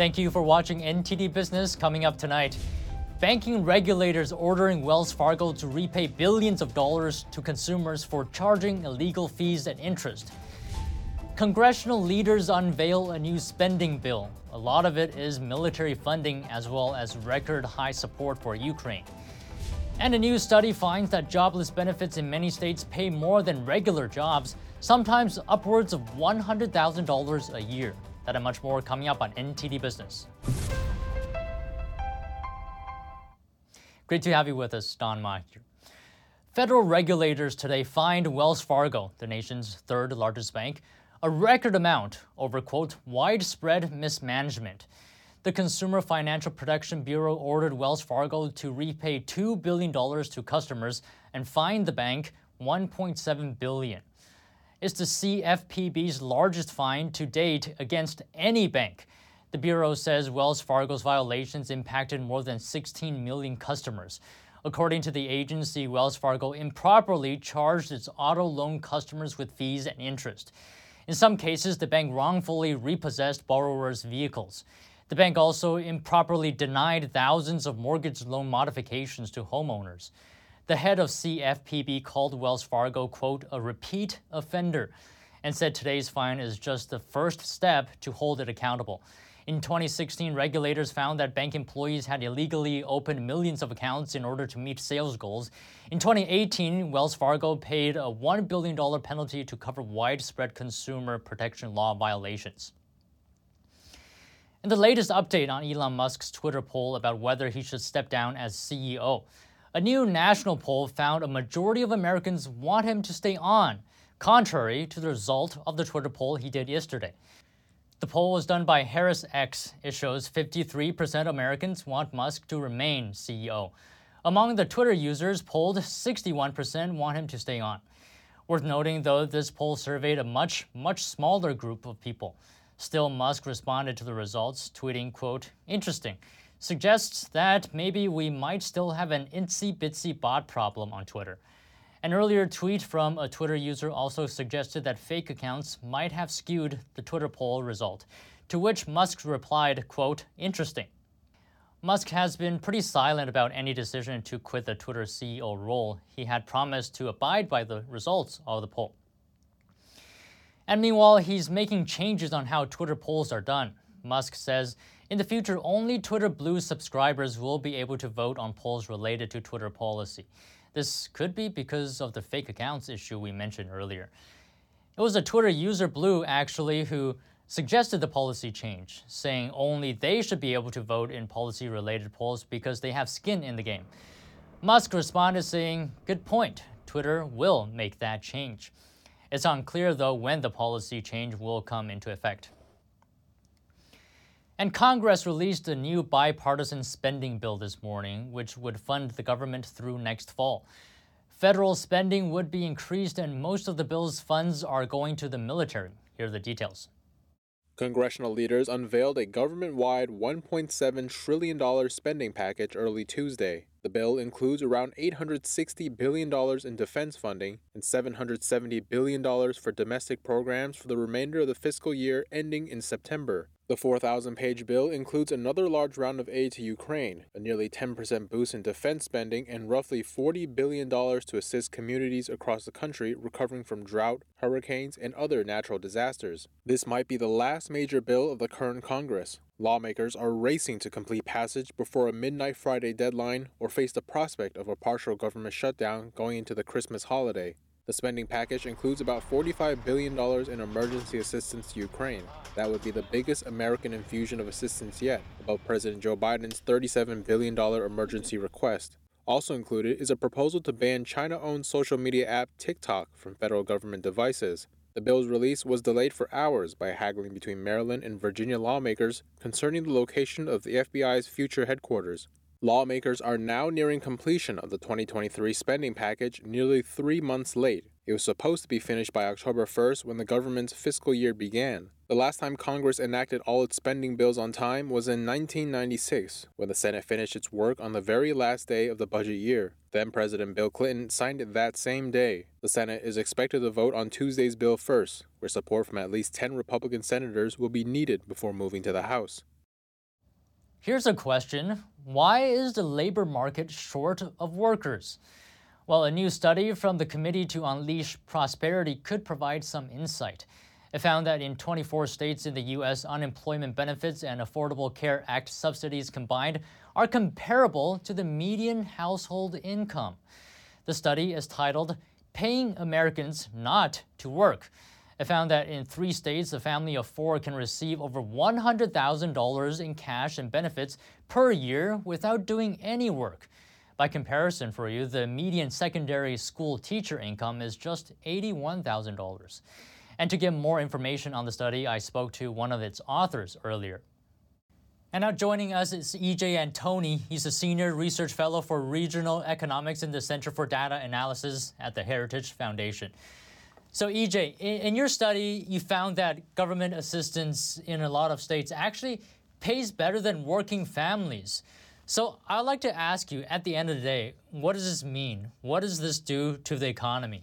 Thank you for watching NTD Business. Coming up tonight, banking regulators ordering Wells Fargo to repay billions of dollars to consumers for charging illegal fees and interest. Congressional leaders unveil a new spending bill. A lot of it is military funding as well as record high support for Ukraine. And a new study finds that jobless benefits in many states pay more than regular jobs, sometimes upwards of $100,000 a year. That and much more coming up on NTD Business. Great to have you with us, Don Ma. Federal regulators today fined Wells Fargo, the nation's third largest bank, a record amount over, quote, widespread mismanagement. The Consumer Financial Protection Bureau ordered Wells Fargo to repay $2 billion to customers and fine the bank $1.7 billion. It's the CFPB's largest fine to date against any bank. The Bureau says Wells Fargo's violations impacted more than 16 million customers. According to the agency, Wells Fargo improperly charged its auto loan customers with fees and interest. In some cases, the bank wrongfully repossessed borrowers' vehicles. The bank also improperly denied thousands of mortgage loan modifications to homeowners. The head of CFPB called Wells Fargo, quote, a repeat offender, and said today's fine is just the first step to hold it accountable. In 2016, regulators found that bank employees had illegally opened millions of accounts in order to meet sales goals. In 2018, Wells Fargo paid a $1 billion penalty to cover widespread consumer protection law violations. And the latest update on Elon Musk's Twitter poll about whether he should step down as CEO. A new national poll found a majority of Americans want him to stay on, contrary to the result of the Twitter poll he did yesterday. The poll was done by Harris X. It shows 53% Americans want Musk to remain CEO. Among the Twitter users polled, 61% want him to stay on. Worth noting, though, this poll surveyed a much, much smaller group of people. Still, Musk responded to the results, tweeting, quote, interesting, suggests that maybe we might still have an itsy bitsy bot problem on Twitter. An earlier tweet from a Twitter user also suggested that fake accounts might have skewed the Twitter poll result, to which Musk replied, quote, interesting. Musk has been pretty silent about any decision to quit the Twitter CEO role. He had promised to abide by the results of the poll. And meanwhile, he's making changes on how Twitter polls are done. Musk says in the future, only Twitter Blue subscribers will be able to vote on polls related to Twitter policy. This could be because of the fake accounts issue we mentioned earlier. It was a Twitter user Blue actually who suggested the policy change, saying only they should be able to vote in policy related polls because they have skin in the game. Musk responded saying, Good point. Twitter will make that change. It's unclear, though, when the policy change will come into effect. And Congress released a new bipartisan spending bill this morning, which would fund the government through next fall. Federal spending would be increased, and most of the bill's funds are going to the military. Here are the details. Congressional leaders unveiled a government wide $1.7 trillion spending package early Tuesday. The bill includes around $860 billion in defense funding and $770 billion for domestic programs for the remainder of the fiscal year ending in September. The 4,000 page bill includes another large round of aid to Ukraine, a nearly 10% boost in defense spending, and roughly $40 billion to assist communities across the country recovering from drought, hurricanes, and other natural disasters. This might be the last major bill of the current Congress. Lawmakers are racing to complete passage before a midnight Friday deadline or face the prospect of a partial government shutdown going into the Christmas holiday. The spending package includes about $45 billion in emergency assistance to Ukraine. That would be the biggest American infusion of assistance yet, above President Joe Biden's $37 billion emergency request. Also included is a proposal to ban China owned social media app TikTok from federal government devices. The bill's release was delayed for hours by haggling between Maryland and Virginia lawmakers concerning the location of the FBI's future headquarters. Lawmakers are now nearing completion of the 2023 spending package nearly three months late. It was supposed to be finished by October 1st when the government's fiscal year began. The last time Congress enacted all its spending bills on time was in 1996, when the Senate finished its work on the very last day of the budget year. Then President Bill Clinton signed it that same day. The Senate is expected to vote on Tuesday's bill first, where support from at least 10 Republican senators will be needed before moving to the House. Here's a question Why is the labor market short of workers? Well, a new study from the Committee to Unleash Prosperity could provide some insight. It found that in 24 states in the U.S., unemployment benefits and Affordable Care Act subsidies combined are comparable to the median household income. The study is titled Paying Americans Not to Work. It found that in three states, a family of four can receive over $100,000 in cash and benefits per year without doing any work. By comparison, for you, the median secondary school teacher income is just $81,000. And to get more information on the study, I spoke to one of its authors earlier. And now joining us is EJ Antoni. He's a senior research fellow for regional economics in the Center for Data Analysis at the Heritage Foundation. So, EJ, in your study, you found that government assistance in a lot of states actually pays better than working families. So, I'd like to ask you at the end of the day, what does this mean? What does this do to the economy?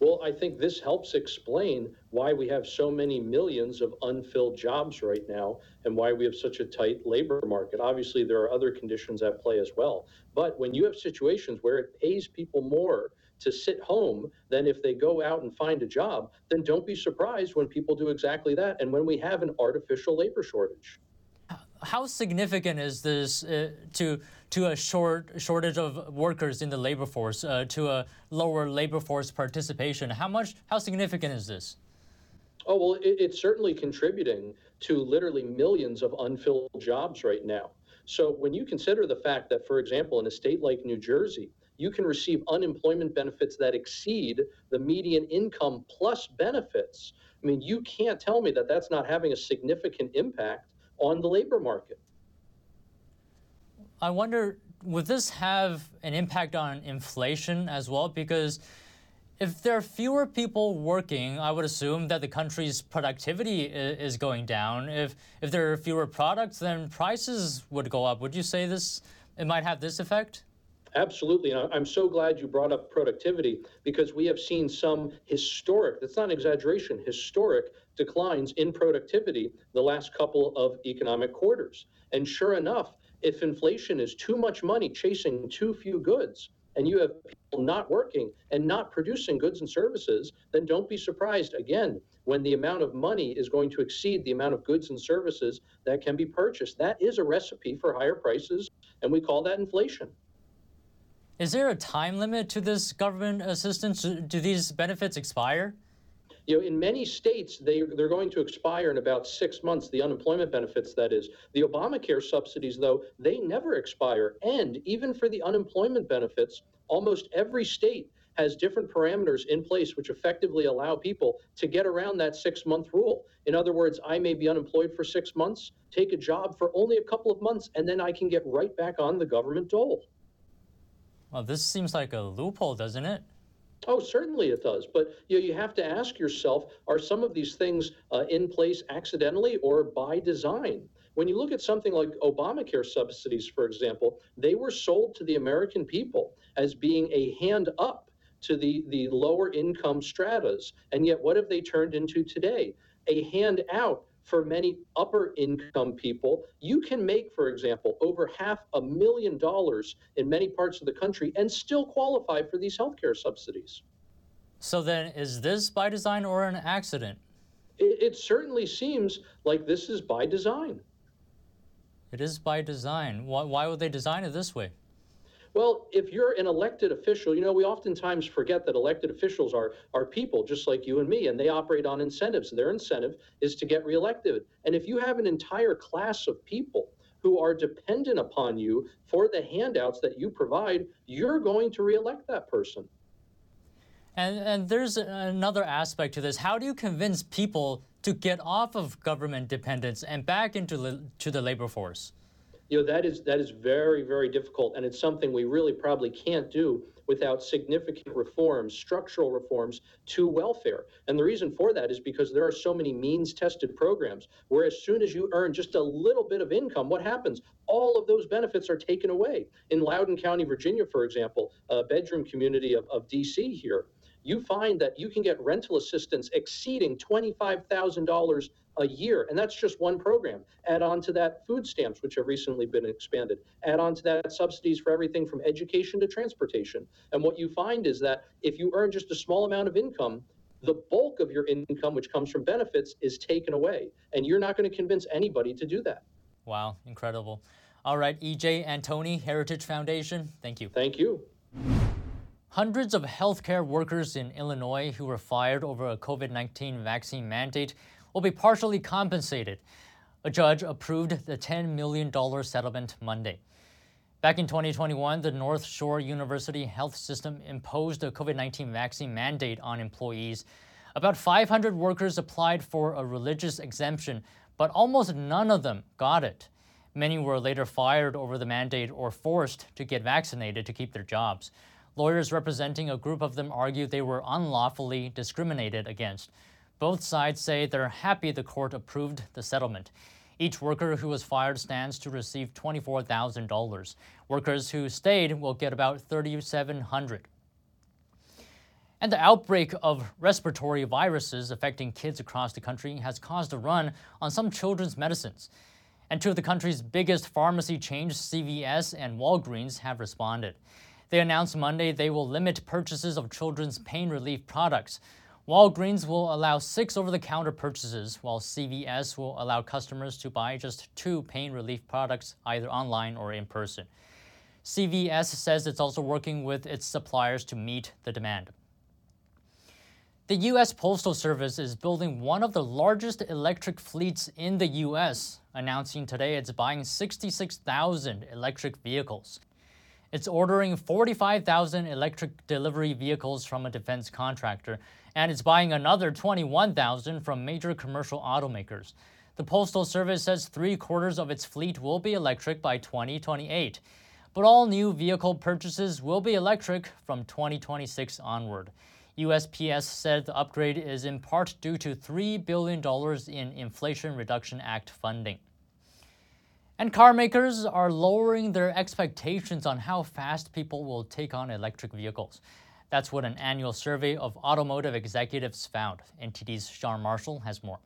Well, I think this helps explain why we have so many millions of unfilled jobs right now and why we have such a tight labor market. Obviously, there are other conditions at play as well. But when you have situations where it pays people more to sit home than if they go out and find a job, then don't be surprised when people do exactly that and when we have an artificial labor shortage. How significant is this uh, to to a short shortage of workers in the labor force, uh, to a lower labor force participation? How much? How significant is this? Oh well, it, it's certainly contributing to literally millions of unfilled jobs right now. So when you consider the fact that, for example, in a state like New Jersey, you can receive unemployment benefits that exceed the median income plus benefits. I mean, you can't tell me that that's not having a significant impact on the labor market. I wonder, would this have an impact on inflation as well? Because if there are fewer people working, I would assume that the country's productivity is going down. If if there are fewer products, then prices would go up. Would you say this it might have this effect? Absolutely. And I'm so glad you brought up productivity because we have seen some historic, that's not an exaggeration, historic declines in productivity the last couple of economic quarters. And sure enough, if inflation is too much money chasing too few goods, and you have people not working and not producing goods and services, then don't be surprised again when the amount of money is going to exceed the amount of goods and services that can be purchased. That is a recipe for higher prices, and we call that inflation. Is there a time limit to this government assistance? Do these benefits expire? You know, in many states, they, they're going to expire in about six months, the unemployment benefits, that is. The Obamacare subsidies, though, they never expire. And even for the unemployment benefits, almost every state has different parameters in place which effectively allow people to get around that six month rule. In other words, I may be unemployed for six months, take a job for only a couple of months, and then I can get right back on the government dole. Well, this seems like a loophole, doesn't it? Oh, certainly it does. But you, know, you have to ask yourself are some of these things uh, in place accidentally or by design? When you look at something like Obamacare subsidies, for example, they were sold to the American people as being a hand up to the, the lower income stratas. And yet, what have they turned into today? A hand out for many upper income people, you can make, for example, over half a million dollars in many parts of the country and still qualify for these healthcare subsidies. So then, is this by design or an accident? It, it certainly seems like this is by design. It is by design. Why, why would they design it this way? Well, if you're an elected official, you know, we oftentimes forget that elected officials are, are people just like you and me, and they operate on incentives. Their incentive is to get reelected. And if you have an entire class of people who are dependent upon you for the handouts that you provide, you're going to reelect that person. And, and there's another aspect to this. How do you convince people to get off of government dependence and back into the, to the labor force? You know that is that is very very difficult and it's something we really probably can't do without significant reforms structural reforms to welfare. And the reason for that is because there are so many means tested programs where as soon as you earn just a little bit of income what happens? All of those benefits are taken away. In loudoun county virginia for example a bedroom community of, of dc here you find that you can get rental assistance exceeding $25,000 a year. And that's just one program. Add on to that food stamps, which have recently been expanded. Add on to that subsidies for everything from education to transportation. And what you find is that if you earn just a small amount of income, the bulk of your income, which comes from benefits, is taken away. And you're not going to convince anybody to do that. Wow, incredible. All right, EJ Antoni, Heritage Foundation, thank you. Thank you. Hundreds of healthcare workers in Illinois who were fired over a COVID 19 vaccine mandate will be partially compensated. A judge approved the $10 million settlement Monday. Back in 2021, the North Shore University Health System imposed a COVID 19 vaccine mandate on employees. About 500 workers applied for a religious exemption, but almost none of them got it. Many were later fired over the mandate or forced to get vaccinated to keep their jobs. Lawyers representing a group of them argued they were unlawfully discriminated against. Both sides say they're happy the court approved the settlement. Each worker who was fired stands to receive $24,000. Workers who stayed will get about 3,700. And the outbreak of respiratory viruses affecting kids across the country has caused a run on some children's medicines. And two of the country's biggest pharmacy chains, CVS and Walgreens, have responded. They announced Monday they will limit purchases of children's pain relief products. Walgreens will allow six over the counter purchases, while CVS will allow customers to buy just two pain relief products either online or in person. CVS says it's also working with its suppliers to meet the demand. The U.S. Postal Service is building one of the largest electric fleets in the U.S., announcing today it's buying 66,000 electric vehicles. It's ordering 45,000 electric delivery vehicles from a defense contractor, and it's buying another 21,000 from major commercial automakers. The Postal Service says three quarters of its fleet will be electric by 2028. But all new vehicle purchases will be electric from 2026 onward. USPS said the upgrade is in part due to $3 billion in Inflation Reduction Act funding. And car makers are lowering their expectations on how fast people will take on electric vehicles. That's what an annual survey of automotive executives found. NTD's Sean Marshall has more.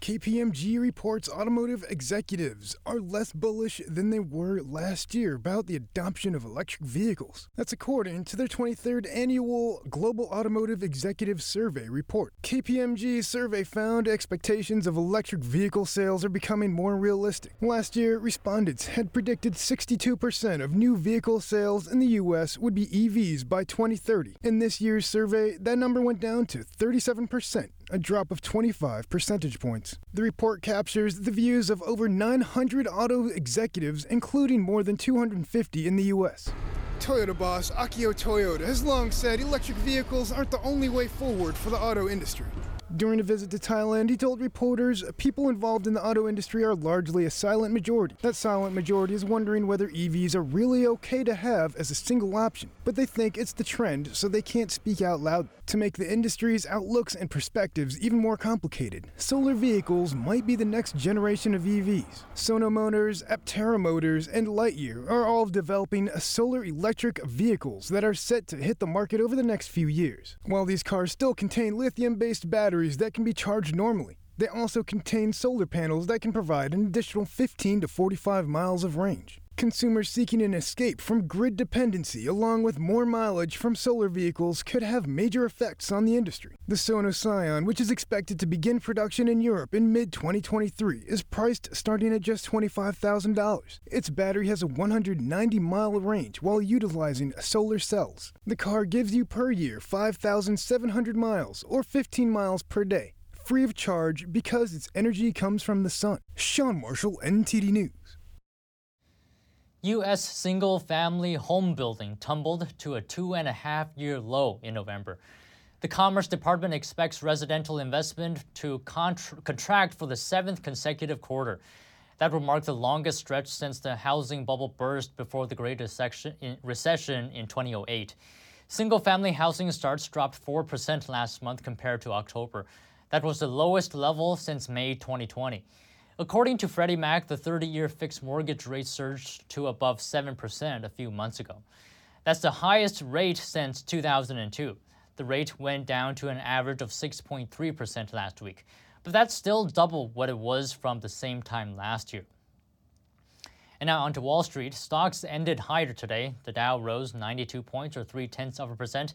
KPMG reports automotive executives are less bullish than they were last year about the adoption of electric vehicles. That's according to their 23rd annual Global Automotive Executive Survey report. KPMG's survey found expectations of electric vehicle sales are becoming more realistic. Last year, respondents had predicted 62% of new vehicle sales in the U.S. would be EVs by 2030. In this year's survey, that number went down to 37% a drop of 25 percentage points. The report captures the views of over 900 auto executives, including more than 250 in the U.S. Toyota boss Akio Toyoda has long said electric vehicles aren't the only way forward for the auto industry. During a visit to Thailand, he told reporters people involved in the auto industry are largely a silent majority. That silent majority is wondering whether EVs are really okay to have as a single option, but they think it's the trend, so they can't speak out loud. To make the industry's outlooks and perspectives even more complicated, solar vehicles might be the next generation of EVs. Sono Motors, Aptera Motors, and Lightyear are all developing solar electric vehicles that are set to hit the market over the next few years. While these cars still contain lithium based batteries that can be charged normally, they also contain solar panels that can provide an additional 15 to 45 miles of range. Consumers seeking an escape from grid dependency, along with more mileage from solar vehicles, could have major effects on the industry. The Sono Sion, which is expected to begin production in Europe in mid 2023, is priced starting at just $25,000. Its battery has a 190 mile range while utilizing solar cells. The car gives you per year 5,700 miles or 15 miles per day free of charge because its energy comes from the sun. Sean Marshall, NTD News. U.S. single family home building tumbled to a two and a half year low in November. The Commerce Department expects residential investment to contr- contract for the seventh consecutive quarter. That will mark the longest stretch since the housing bubble burst before the Great Recession in 2008. Single family housing starts dropped 4% last month compared to October. That was the lowest level since May 2020. According to Freddie Mac, the 30 year fixed mortgage rate surged to above 7% a few months ago. That's the highest rate since 2002. The rate went down to an average of 6.3% last week, but that's still double what it was from the same time last year. And now onto Wall Street. Stocks ended higher today. The Dow rose 92 points or 3 tenths of a percent.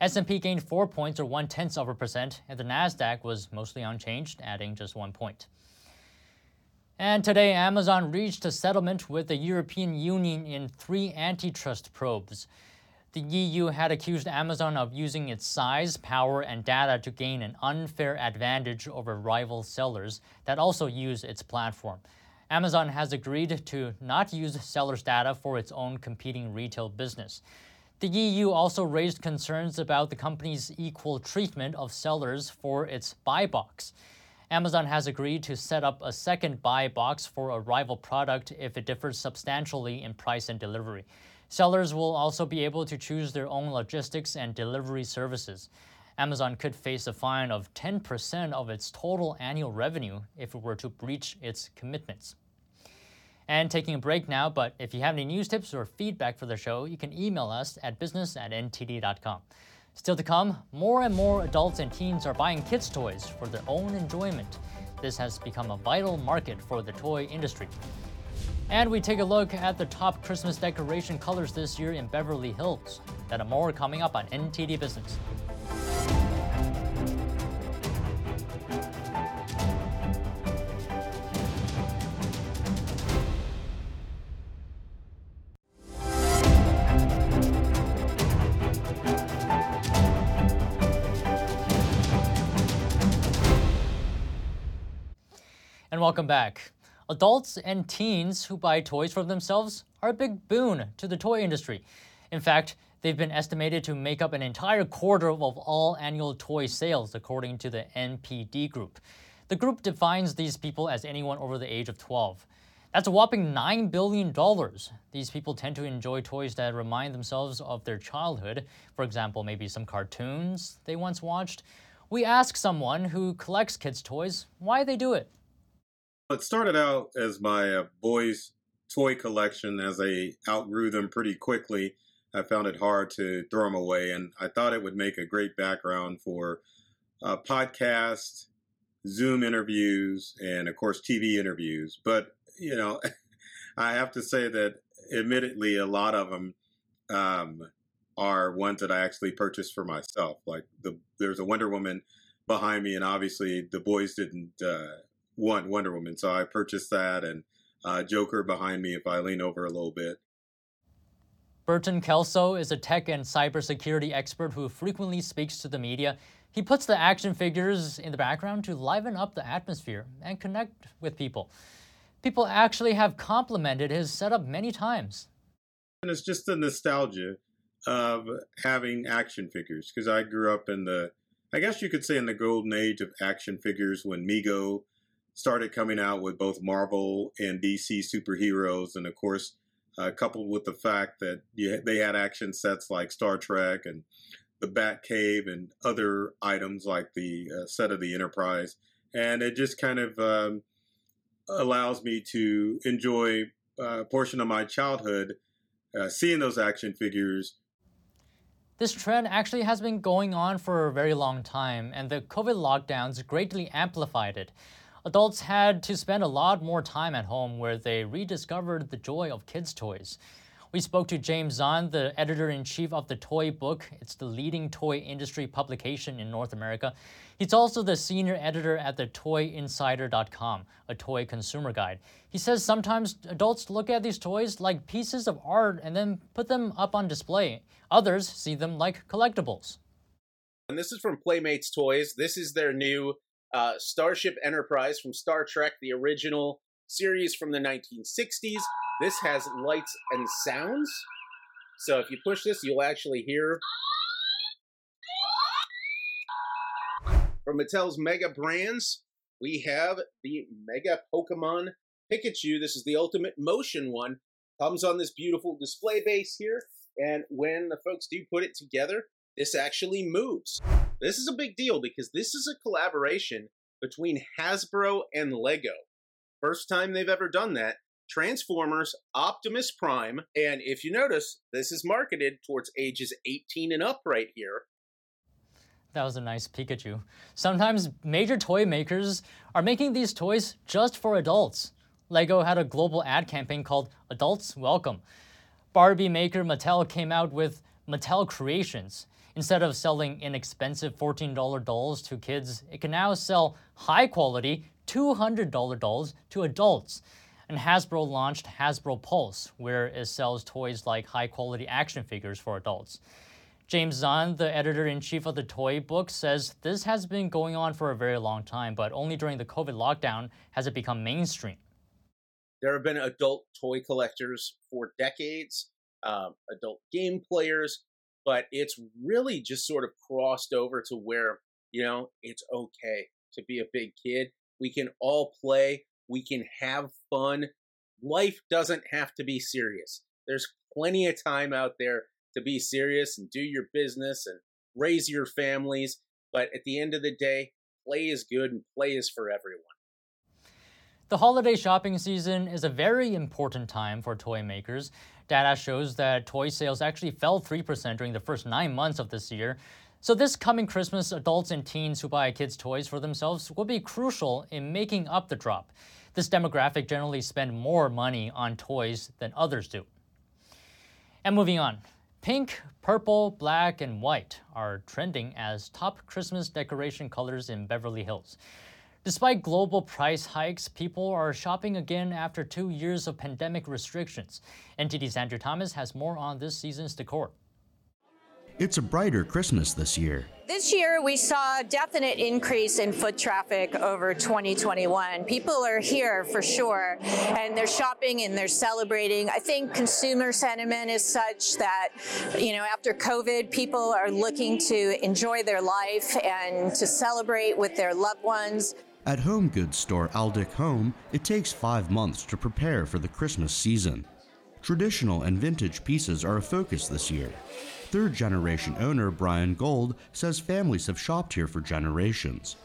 S&P gained 4 points or 1 tenth of a percent, and the Nasdaq was mostly unchanged, adding just 1 point. And today, Amazon reached a settlement with the European Union in three antitrust probes. The EU had accused Amazon of using its size, power, and data to gain an unfair advantage over rival sellers that also use its platform. Amazon has agreed to not use sellers' data for its own competing retail business. The EU also raised concerns about the company's equal treatment of sellers for its buy box. Amazon has agreed to set up a second buy box for a rival product if it differs substantially in price and delivery. Sellers will also be able to choose their own logistics and delivery services. Amazon could face a fine of 10% of its total annual revenue if it were to breach its commitments. And taking a break now, but if you have any news tips or feedback for the show, you can email us at business at ntd.com. Still to come, more and more adults and teens are buying kids' toys for their own enjoyment. This has become a vital market for the toy industry. And we take a look at the top Christmas decoration colors this year in Beverly Hills. That and more coming up on NTD Business. Welcome back. Adults and teens who buy toys for themselves are a big boon to the toy industry. In fact, they've been estimated to make up an entire quarter of all annual toy sales, according to the NPD Group. The group defines these people as anyone over the age of 12. That's a whopping $9 billion. These people tend to enjoy toys that remind themselves of their childhood. For example, maybe some cartoons they once watched. We ask someone who collects kids' toys why they do it. It started out as my uh, boys' toy collection. As I outgrew them pretty quickly, I found it hard to throw them away, and I thought it would make a great background for uh, podcast, Zoom interviews, and of course TV interviews. But you know, I have to say that, admittedly, a lot of them um, are ones that I actually purchased for myself. Like the there's a Wonder Woman behind me, and obviously the boys didn't. Uh, want Wonder Woman, so I purchased that, and uh, Joker behind me if I lean over a little bit. Burton Kelso is a tech and cybersecurity expert who frequently speaks to the media. He puts the action figures in the background to liven up the atmosphere and connect with people. People actually have complimented his setup many times. And it's just the nostalgia of having action figures because I grew up in the, I guess you could say, in the golden age of action figures when Mego started coming out with both Marvel and DC superheroes, and of course, uh, coupled with the fact that you, they had action sets like Star Trek and the Batcave and other items like the uh, set of the Enterprise, and it just kind of um, allows me to enjoy uh, a portion of my childhood uh, seeing those action figures. This trend actually has been going on for a very long time, and the COVID lockdowns greatly amplified it adults had to spend a lot more time at home where they rediscovered the joy of kids' toys. We spoke to James Zahn, the editor in chief of the Toy Book. It's the leading toy industry publication in North America. He's also the senior editor at the ToyInsider.com, a toy consumer guide. He says sometimes adults look at these toys like pieces of art and then put them up on display. Others see them like collectibles. And this is from Playmates Toys. This is their new uh, Starship Enterprise from Star Trek, the original series from the 1960s. This has lights and sounds. So if you push this, you'll actually hear. From Mattel's Mega Brands, we have the Mega Pokemon Pikachu. This is the ultimate motion one. Comes on this beautiful display base here. And when the folks do put it together, this actually moves. This is a big deal because this is a collaboration between Hasbro and Lego. First time they've ever done that. Transformers Optimus Prime, and if you notice, this is marketed towards ages 18 and up right here. That was a nice Pikachu. Sometimes major toy makers are making these toys just for adults. Lego had a global ad campaign called Adults Welcome. Barbie maker Mattel came out with Mattel Creations. Instead of selling inexpensive $14 dolls to kids, it can now sell high quality $200 dolls to adults. And Hasbro launched Hasbro Pulse, where it sells toys like high quality action figures for adults. James Zahn, the editor in chief of the toy book, says this has been going on for a very long time, but only during the COVID lockdown has it become mainstream. There have been adult toy collectors for decades, um, adult game players, but it's really just sort of crossed over to where, you know, it's okay to be a big kid. We can all play, we can have fun. Life doesn't have to be serious. There's plenty of time out there to be serious and do your business and raise your families. But at the end of the day, play is good and play is for everyone. The holiday shopping season is a very important time for toy makers. Data shows that toy sales actually fell 3% during the first nine months of this year. So, this coming Christmas, adults and teens who buy kids' toys for themselves will be crucial in making up the drop. This demographic generally spend more money on toys than others do. And moving on, Pink, purple, black, and white are trending as top Christmas decoration colors in Beverly Hills. Despite global price hikes, people are shopping again after two years of pandemic restrictions. NTD's Andrew Thomas has more on this season's decor. It's a brighter Christmas this year. This year, we saw a definite increase in foot traffic over 2021. People are here for sure, and they're shopping and they're celebrating. I think consumer sentiment is such that, you know, after COVID, people are looking to enjoy their life and to celebrate with their loved ones. At home goods store Aldik Home, it takes five months to prepare for the Christmas season. Traditional and vintage pieces are a focus this year. Third generation owner Brian Gold says families have shopped here for generations.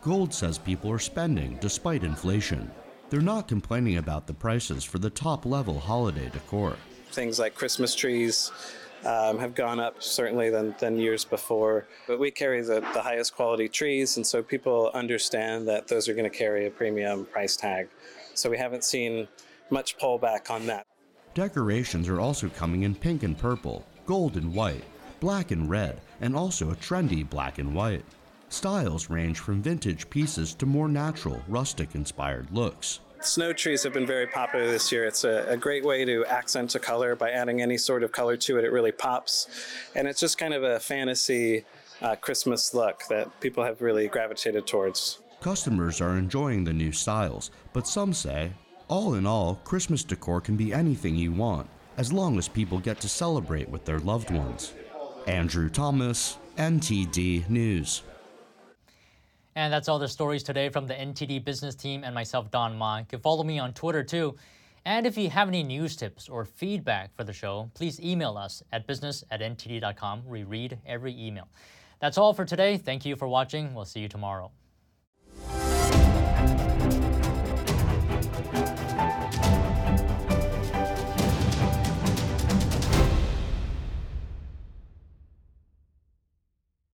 Gold says people are spending despite inflation. They're not complaining about the prices for the top level holiday decor. Things like Christmas trees um, have gone up certainly than, than years before. But we carry the, the highest quality trees, and so people understand that those are going to carry a premium price tag. So we haven't seen much pullback on that. Decorations are also coming in pink and purple, gold and white, black and red, and also a trendy black and white. Styles range from vintage pieces to more natural, rustic inspired looks. Snow trees have been very popular this year. It's a, a, great way to accent a color by adding any sort of color to it. It really pops. And it's just kind of a fantasy uh, Christmas look that people have really gravitated towards. Customers are enjoying the new styles, but some say, all in all, Christmas decor can be anything you want as long as people get to celebrate with their loved ones. Andrew Thomas, NTD News. And that's all the stories today from the NTD business team and myself, Don Ma. You can follow me on Twitter too. And if you have any news tips or feedback for the show, please email us at business at ntd.com. We read every email. That's all for today. Thank you for watching. We'll see you tomorrow.